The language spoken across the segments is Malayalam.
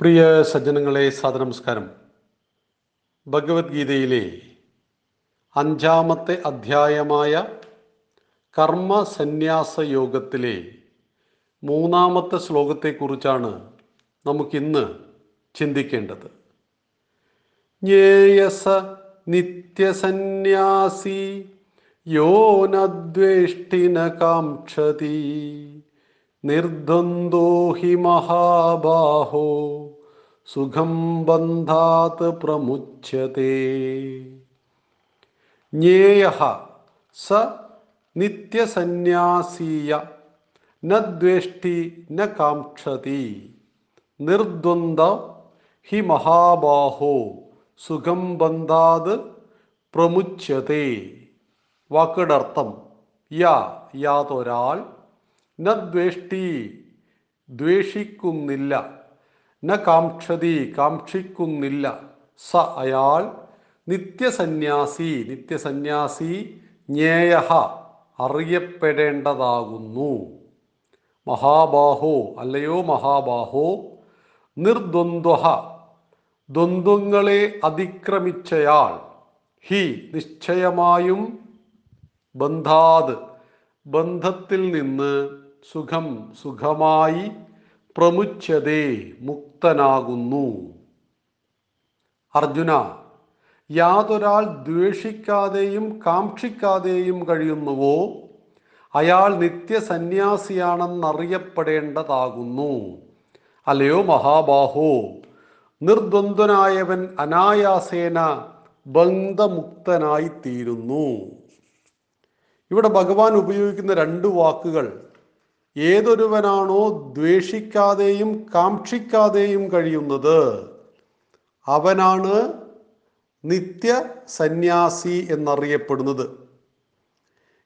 പ്രിയ സജ്ജനങ്ങളെ സാദനമസ്കാരം ഭഗവത്ഗീതയിലെ അഞ്ചാമത്തെ അധ്യായമായ കർമ്മ സന്യാസ യോഗത്തിലെ മൂന്നാമത്തെ ശ്ലോകത്തെക്കുറിച്ചാണ് നമുക്കിന്ന് ചിന്തിക്കേണ്ടത്. ജ്ഞേയസ നിത്യസന്യാസി യോ നദ്വേഷ്ടിന കാക്ഷതി നിർദ്വന്ദ്വോ ഹി മഹാബാഹോ. സുഖം ബന്ധാത് പ്രമുച്യത്തെ ജ്ഞേയ സ നിത്യസന്യാസീയ നദ്വേഷ്ടി ദ്വേഷ്ടി ന കാക്ഷതി നിർദ്വന്ദ ഹി മഹാബാഹോ സുഖം ബന്ധാത് പ്രമുച്യത്തെ വാക്കുകളുടെ അർത്ഥം യാ യാതൊരാൾ നദ്വേഷ്ടി ദ്വേഷ്ടി ദ്വേഷിക്കുന്നില്ല. ന കാക്ഷതി കാക്ഷിക്കുന്നില്ല. സ അയാൾ നിത്യസന്യാസി. നിത്യസന്യാസി ജ്ഞേയ അറിയപ്പെടേണ്ടതാകുന്നു. മഹാബാഹോ അല്ലയോ മഹാബാഹോ നിർദ്വന്ദ്വ ദ്വന്ദ്വങ്ങളെ അതിക്രമിച്ചയാൾ. ഹി നിശ്ചയമായും ബന്ധാത്. ബന്ധത്തിൽ നിന്ന് സുഖം സുഖമായി പ്രമുച്യതേ മുക്തനാകുന്നു. അർജുന യാതൊരാൾ ദ്വേഷിക്കാതെയും കാക്ഷിക്കാതെയും കഴിയുന്നുവോ? അയാൾ നിത്യസന്യാസിയാണെന്നറിയപ്പെടേണ്ടതാകുന്നു. അല്ലയോ മഹാബാഹോ നിർദ്വന്ദ്വനായവൻ അനായാസേന ബന്ധമുക്തനായിത്തീരുന്നു. ഇവിടെ ഭഗവാൻ ഉപയോഗിക്കുന്ന രണ്ട് വാക്കുകൾ ഏതൊരുവനാണോ ദ്വേഷിക്കാതെയും കാക്ഷിക്കാതെയും കഴിയുന്നത്? അവനാണ് നിത്യ സന്യാസി എന്നറിയപ്പെടുന്നത്.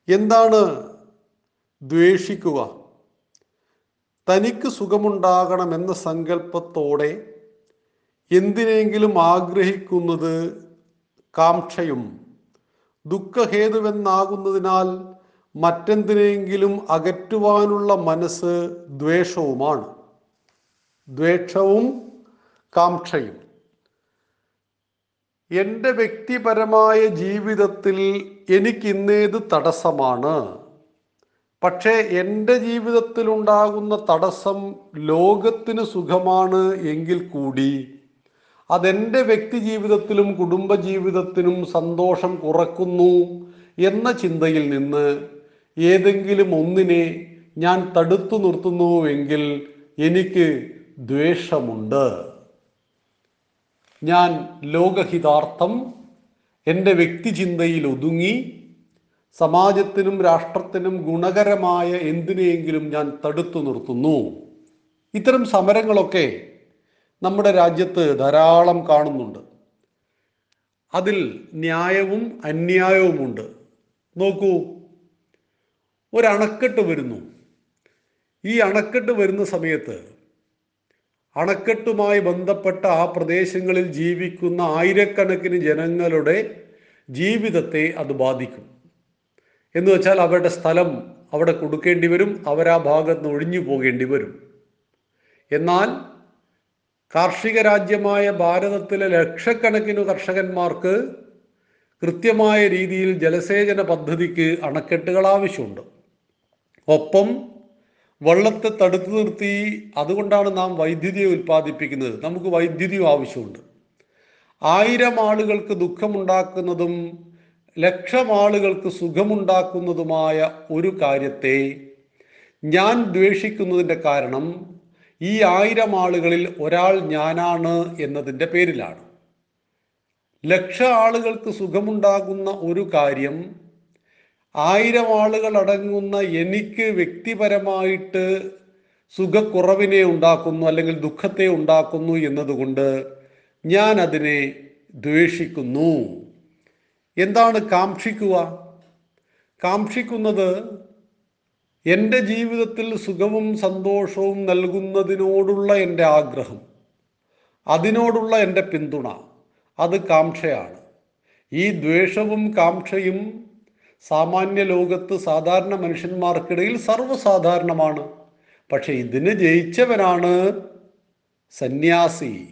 എന്താണ് ദ്വേഷിക്കുക? തനിക്ക് സുഖമുണ്ടാകണമെന്ന സങ്കല്പത്തോടെ എന്തിനെങ്കിലും ആഗ്രഹിക്കുന്നത് കാക്ഷയും. ദുഃഖഹേതുവെന്നാകുന്നതിനാൽ മറ്റെന്തിനെങ്കിലും അകറ്റുവാനുള്ള മനസ്സ് ദ്വേഷവുമാണ്. ദ്വേഷവും കാക്ഷയും. എന്റെ വ്യക്തിപരമായ ജീവിതത്തിൽ എനിക്കിന്നേത് തടസ്സമാണ്. പക്ഷേ എന്റെ ജീവിതത്തിലുണ്ടാകുന്ന തടസ്സം ലോകത്തിന് സുഖമാണ് എങ്കിൽ കൂടി അതെന്റെ വ്യക്തി ജീവിതത്തിലും കുടുംബ ജീവിതത്തിനും സന്തോഷം കുറക്കുന്നു എന്ന ചിന്തയിൽ നിന്ന് ഏതെങ്കിലും ഒന്നിനെ ഞാൻ തടുത്തു നിർത്തുന്നുവെങ്കിൽ എനിക്ക് ദ്വേഷമുണ്ട്. ഞാൻ ലോകഹിതാർത്ഥം എന്റെ വ്യക്തിചിന്തയിൽ ഒതുങ്ങി സമാജത്തിനും രാഷ്ട്രത്തിനും ഗുണകരമായ എന്തിനെയെങ്കിലും ഞാൻ തടുത്തു നിർത്തുന്നു. ഇത്തരം സമരങ്ങളൊക്കെ നമ്മുടെ രാജ്യത്ത് ധാരാളം കാണുന്നുണ്ട്. അതിൽ ന്യായവും അന്യായവുമുണ്ട്. നോക്കൂ ഒരണക്കെട്ട് വരുന്നു. ഈ അണക്കെട്ട് വരുന്ന സമയത്ത് അണക്കെട്ടുമായി ബന്ധപ്പെട്ട ആ പ്രദേശങ്ങളിൽ ജീവിക്കുന്ന ആയിരക്കണക്കിന് ജനങ്ങളുടെ ജീവിതത്തെ അത് ബാധിക്കും. എന്ന് വെച്ചാൽ അവരുടെ സ്ഥലം അവിടെ കൊടുക്കേണ്ടി വരും അവരാ ഭാഗത്ത് നിന്ന് ഒഴിഞ്ഞു പോകേണ്ടി വരും. എന്നാൽ കാർഷിക രാജ്യമായ ഭാരതത്തിലെ ലക്ഷക്കണക്കിന് കർഷകന്മാർക്ക് കൃത്യമായ രീതിയിൽ ജലസേചന പദ്ധതിക്ക് അണക്കെട്ടുകൾ ആവശ്യമുണ്ട്. ഒപ്പം വെള്ളത്തെ തടുത്തു നിർത്തി അതുകൊണ്ടാണ് നാം വൈദ്യുതിയെ ഉൽപ്പാദിപ്പിക്കുന്നത്. നമുക്ക് വൈദ്യുതിയും ആവശ്യമുണ്ട്. ആയിരം ആളുകൾക്ക് ദുഃഖമുണ്ടാക്കുന്നതും ലക്ഷം ആളുകൾക്ക് സുഖമുണ്ടാക്കുന്നതുമായ ഒരു കാര്യത്തെ ഞാൻ ദ്വേഷിക്കുന്നതിന്റെ കാരണം ഈ ആയിരം ആളുകളിൽ ഒരാൾ ഞാനാണ് എന്നതിന്റെ പേരിലാണ്. ലക്ഷ ആളുകൾക്ക് സുഖമുണ്ടാകുന്ന ഒരു കാര്യം ആയിരം ആളുകൾ അടങ്ങുന്ന എനിക്ക് വ്യക്തിപരമായിട്ട് സുഖക്കുറവിനെ ഉണ്ടാക്കുന്നു അല്ലെങ്കിൽ ദുഃഖത്തെ ഉണ്ടാക്കുന്നു എന്നതുകൊണ്ട് ഞാൻ അതിനെ ദ്വേഷിക്കുന്നു. എന്താണ് കാക്ഷിക്കുക? കാക്ഷിക്കുന്നത് എന്റെ ജീവിതത്തിൽ സുഖവും സന്തോഷവും നൽകുന്നതിനോടുള്ള എന്റെ ആഗ്രഹം അതിനോടുള്ള എന്റെ പിന്തുണ അത് കാക്ഷയാണ്. ഈ ദ്വേഷവും കാക്ഷയും സാമാന്യ ലോകത്ത് സാധാരണ മനുഷ്യന്മാർക്കിടയിൽ സർവസാധാരണമാണ്. പക്ഷെ ഇതിന് ജയിച്ചവനാണ് സന്യാസി.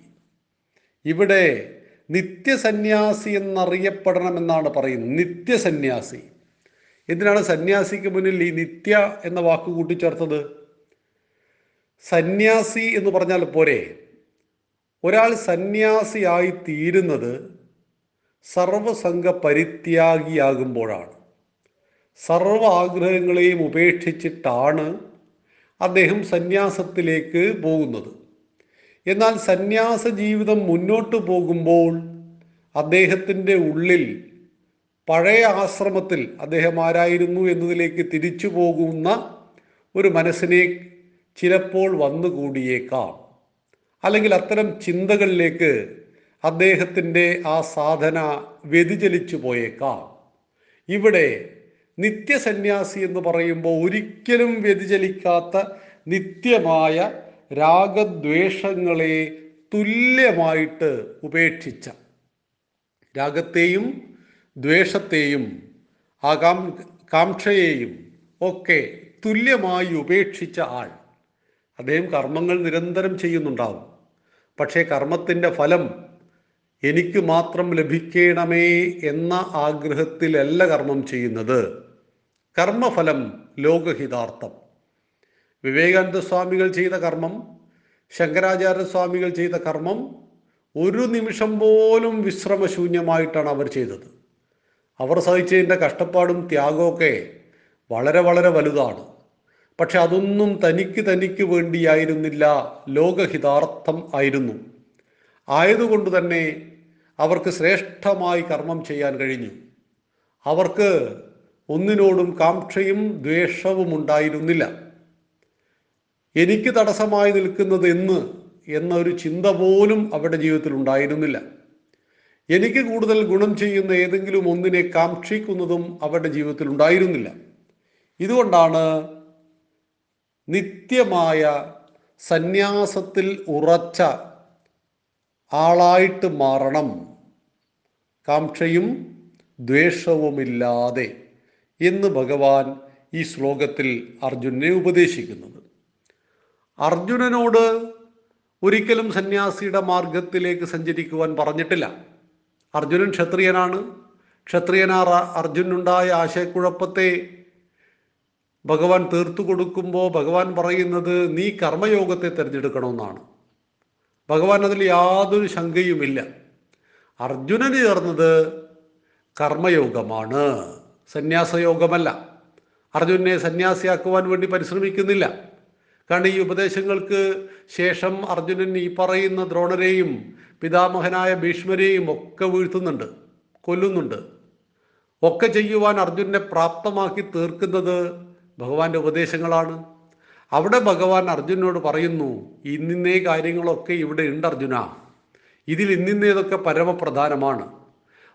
ഇവിടെ നിത്യസന്യാസി എന്നറിയപ്പെടണമെന്നാണ് പറയുന്നത്. നിത്യസന്യാസി. എന്തിനാണ് സന്യാസിക്ക് മുന്നിൽ ഈ നിത്യ എന്ന വാക്ക് കൂട്ടിച്ചേർത്തത്? സന്യാസി എന്ന് പറഞ്ഞാൽ പോരെ. ഒരാൾ സന്യാസിയായി തീരുന്നത് സർവസംഘ പരിത്യാഗിയാകുമ്പോഴാണ് സർവ ആഗ്രഹങ്ങളെയും ഉപേക്ഷിച്ചിട്ടാണ് അദ്ദേഹം സന്യാസത്തിലേക്ക് പോകുന്നത്. എന്നാൽ സന്യാസ ജീവിതം മുന്നോട്ട് പോകുമ്പോൾ അദ്ദേഹത്തിന്റെ ഉള്ളിൽ പഴയ ആശ്രമത്തിൽ അദ്ദേഹം ആരായിരുന്നു എന്നതിലേക്ക് തിരിച്ചു പോകുന്ന ഒരു മനസ്സിനെ ചിലപ്പോൾ വന്നുകൂടിയേക്കാം. അല്ലെങ്കിൽ അത്തരം ചിന്തകളിലേക്ക് അദ്ദേഹത്തിന്റെ ആ സാധന വ്യതിചലിച്ചു പോയേക്കാം. ഇവിടെ നിത്യസന്യാസി എന്ന് പറയുമ്പോൾ ഒരിക്കലും വ്യതിചലിക്കാത്ത നിത്യമായ രാഗദ്വേഷങ്ങളെ തുല്യമായിട്ട് ഉപേക്ഷിച്ച രാഗത്തെയും ദ്വേഷത്തെയും ആകാം കാംക്ഷയെയും ഒക്കെ തുല്യമായി ഉപേക്ഷിച്ച ആൾ. അദ്ദേഹം കർമ്മങ്ങൾ നിരന്തരം ചെയ്യുന്നുണ്ടാവും. പക്ഷേ കർമ്മത്തിന്റെ ഫലം എനിക്ക് മാത്രം ലഭിക്കണമേ എന്ന ആഗ്രഹത്തിലല്ല കർമ്മം ചെയ്യുന്നത്. കർമ്മഫലം ലോകഹിതാർത്ഥം. വിവേകാനന്ദ സ്വാമികൾ ചെയ്ത കർമ്മം ശങ്കരാചാര്യ സ്വാമികൾ ചെയ്ത കർമ്മം ഒരു നിമിഷം പോലും വിശ്രമശൂന്യമായിട്ടാണ് അവർ ചെയ്തത്. അവർ സഹിച്ചതിന്റെ കഷ്ടപ്പാടും ത്യാഗമൊക്കെ വളരെ വളരെ വലുതാണ്. പക്ഷെ അതൊന്നും തനിക്ക് തനിക്ക് വേണ്ടിയായിരുന്നില്ല ലോകഹിതാർത്ഥം ആയിരുന്നു. ആയതുകൊണ്ട് തന്നെ അവർക്ക് ശ്രേഷ്ഠമായി കർമ്മം ചെയ്യാൻ കഴിഞ്ഞു. അവർക്ക് ഒന്നിനോടും കാംക്ഷയും ദ്വേഷവും ഉണ്ടായിരുന്നില്ല. എനിക്ക് തടസ്സമായി നിൽക്കുന്നത് എന്ന് എന്നൊരു ചിന്ത പോലും അവരുടെ ജീവിതത്തിൽ ഉണ്ടായിരുന്നില്ല. എനിക്ക് കൂടുതൽ ഗുണം ചെയ്യുന്ന ഏതെങ്കിലും ഒന്നിനെ കാക്ഷിക്കുന്നതും അവരുടെ ജീവിതത്തിൽ ഉണ്ടായിരുന്നില്ല. ഇതുകൊണ്ടാണ് നിത്യമായ സന്യാസത്തിൽ ഉറച്ച ആളായിട്ട് മാറണം. കാംക്ഷയും ദ്വേഷവുമില്ലാതെ. എന്ന് ഭഗവാൻ ഈ ശ്ലോകത്തിൽ അർജുനനെ ഉപദേശിക്കുന്നത്. അർജുനനോട് ഒരിക്കലും സന്യാസിയുടെ മാർഗത്തിലേക്ക് സഞ്ചരിക്കുവാൻ പറഞ്ഞിട്ടില്ല. അർജുനൻ ക്ഷത്രിയനാണ്. ക്ഷത്രിയനാർ അർജുനുണ്ടായ ആശയക്കുഴപ്പത്തെ ഭഗവാൻ തീർത്തു കൊടുക്കുമ്പോൾ ഭഗവാൻ പറയുന്നത് നീ കർമ്മയോഗത്തെ തിരഞ്ഞെടുക്കണമെന്നാണ്. ഭഗവാൻ അതിൽ യാതൊരു ശങ്കയുമില്ല. അർജുനന് ചേർന്നത് കർമ്മയോഗമാണ്. സന്യാസയോഗമല്ല. അർജുനെ സന്യാസിയാക്കുവാൻ വേണ്ടി പരിശ്രമിക്കുന്നില്ല. കാരണം ഈ ഉപദേശങ്ങൾക്ക് ശേഷം അർജുനൻ ഈ പറയുന്ന ദ്രോണരെയും പിതാമഹനായ ഭീഷ്മരെയും ഒക്കെ വീഴ്ത്തുന്നുണ്ട് കൊല്ലുന്നുണ്ട്. ഒക്കെ ചെയ്യുവാൻ അർജുനെ പ്രാപ്തമാക്കി തീർക്കുന്നത് ഭഗവാന്റെ ഉപദേശങ്ങളാണ്. അവിടെ ഭഗവാൻ അർജുനോട് പറയുന്നു ഇന്നിന്നേ കാര്യങ്ങളൊക്കെ ഇവിടെ ഉണ്ട് അർജുന. ഇതിൽ ഇന്നിന്നേതൊക്കെ പരമപ്രധാനമാണ്.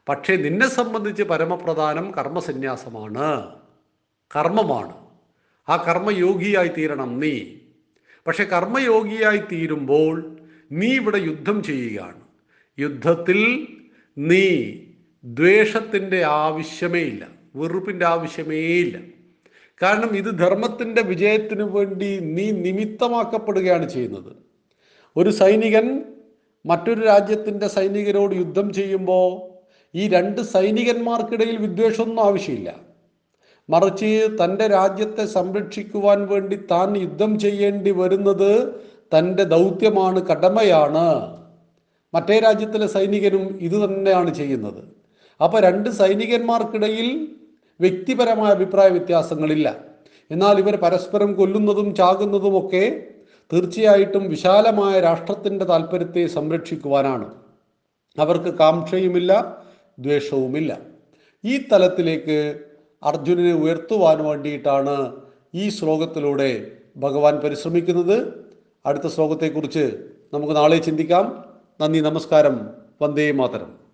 പക്ഷേ നിന്നെ സംബന്ധിച്ച് പരമപ്രധാനം കർമ്മസന്യാസമാണ്. കർമ്മമാണ്. ആ കർമ്മയോഗിയായി തീരണം നീ. പക്ഷെ കർമ്മയോഗിയായി തീരുമ്പോൾ നീ ഇവിടെ യുദ്ധം ചെയ്യുകയാണ്. യുദ്ധത്തിൽ നീ ദ്വേഷത്തിന്റെ ആവശ്യമേ ഇല്ല വെറുപ്പിന്റെ ആവശ്യമേ ഇല്ല. കാരണം ഇത് ധർമ്മത്തിന്റെ വിജയത്തിന് വേണ്ടി നീ നിമിത്തമാക്കപ്പെടുകയാണ് ചെയ്യുന്നത്. ഒരു സൈനികൻ മറ്റൊരു രാജ്യത്തിന്റെ സൈനികരോട് യുദ്ധം ചെയ്യുമ്പോൾ ഈ രണ്ട് സൈനികന്മാർക്കിടയിൽ വിദ്വേഷമൊന്നും ആവശ്യമില്ല. മറിച്ച് തന്റെ രാജ്യത്തെ സംരക്ഷിക്കുവാൻ വേണ്ടി താൻ യുദ്ധം ചെയ്യേണ്ടി വരുന്നത് തന്റെ ദൗത്യമാണ് കടമയാണ്. മറ്റേ രാജ്യത്തിലെ സൈനികനും ഇത് തന്നെയാണ് ചെയ്യുന്നത്. അപ്പോൾ രണ്ട് സൈനികന്മാർക്കിടയിൽ വ്യക്തിപരമായ അഭിപ്രായ വ്യത്യാസങ്ങളില്ല. എന്നാൽ ഇവർ പരസ്പരം കൊല്ലുന്നതും ചാകുന്നതുമൊക്കെ തീർച്ചയായിട്ടും വിശാലമായ രാഷ്ട്രത്തിന്റെ താല്പര്യത്തെ സംരക്ഷിക്കുവാനാണ്. അവർക്ക് കാംക്ഷയുമില്ല ദ്വേഷവുമില്ല. ഈ തലത്തിലേക്ക് അർജുനനെ ഉയർത്തുവാൻ വേണ്ടിയിട്ടാണ് ഈ ശ്ലോകത്തിലൂടെ ഭഗവാൻ പരിശ്രമിക്കുന്നത്. അടുത്ത ശ്ലോകത്തെക്കുറിച്ച് നമുക്ക് നാളെ ചിന്തിക്കാം. നന്ദി നമസ്കാരം. വന്ദേ മാതരം.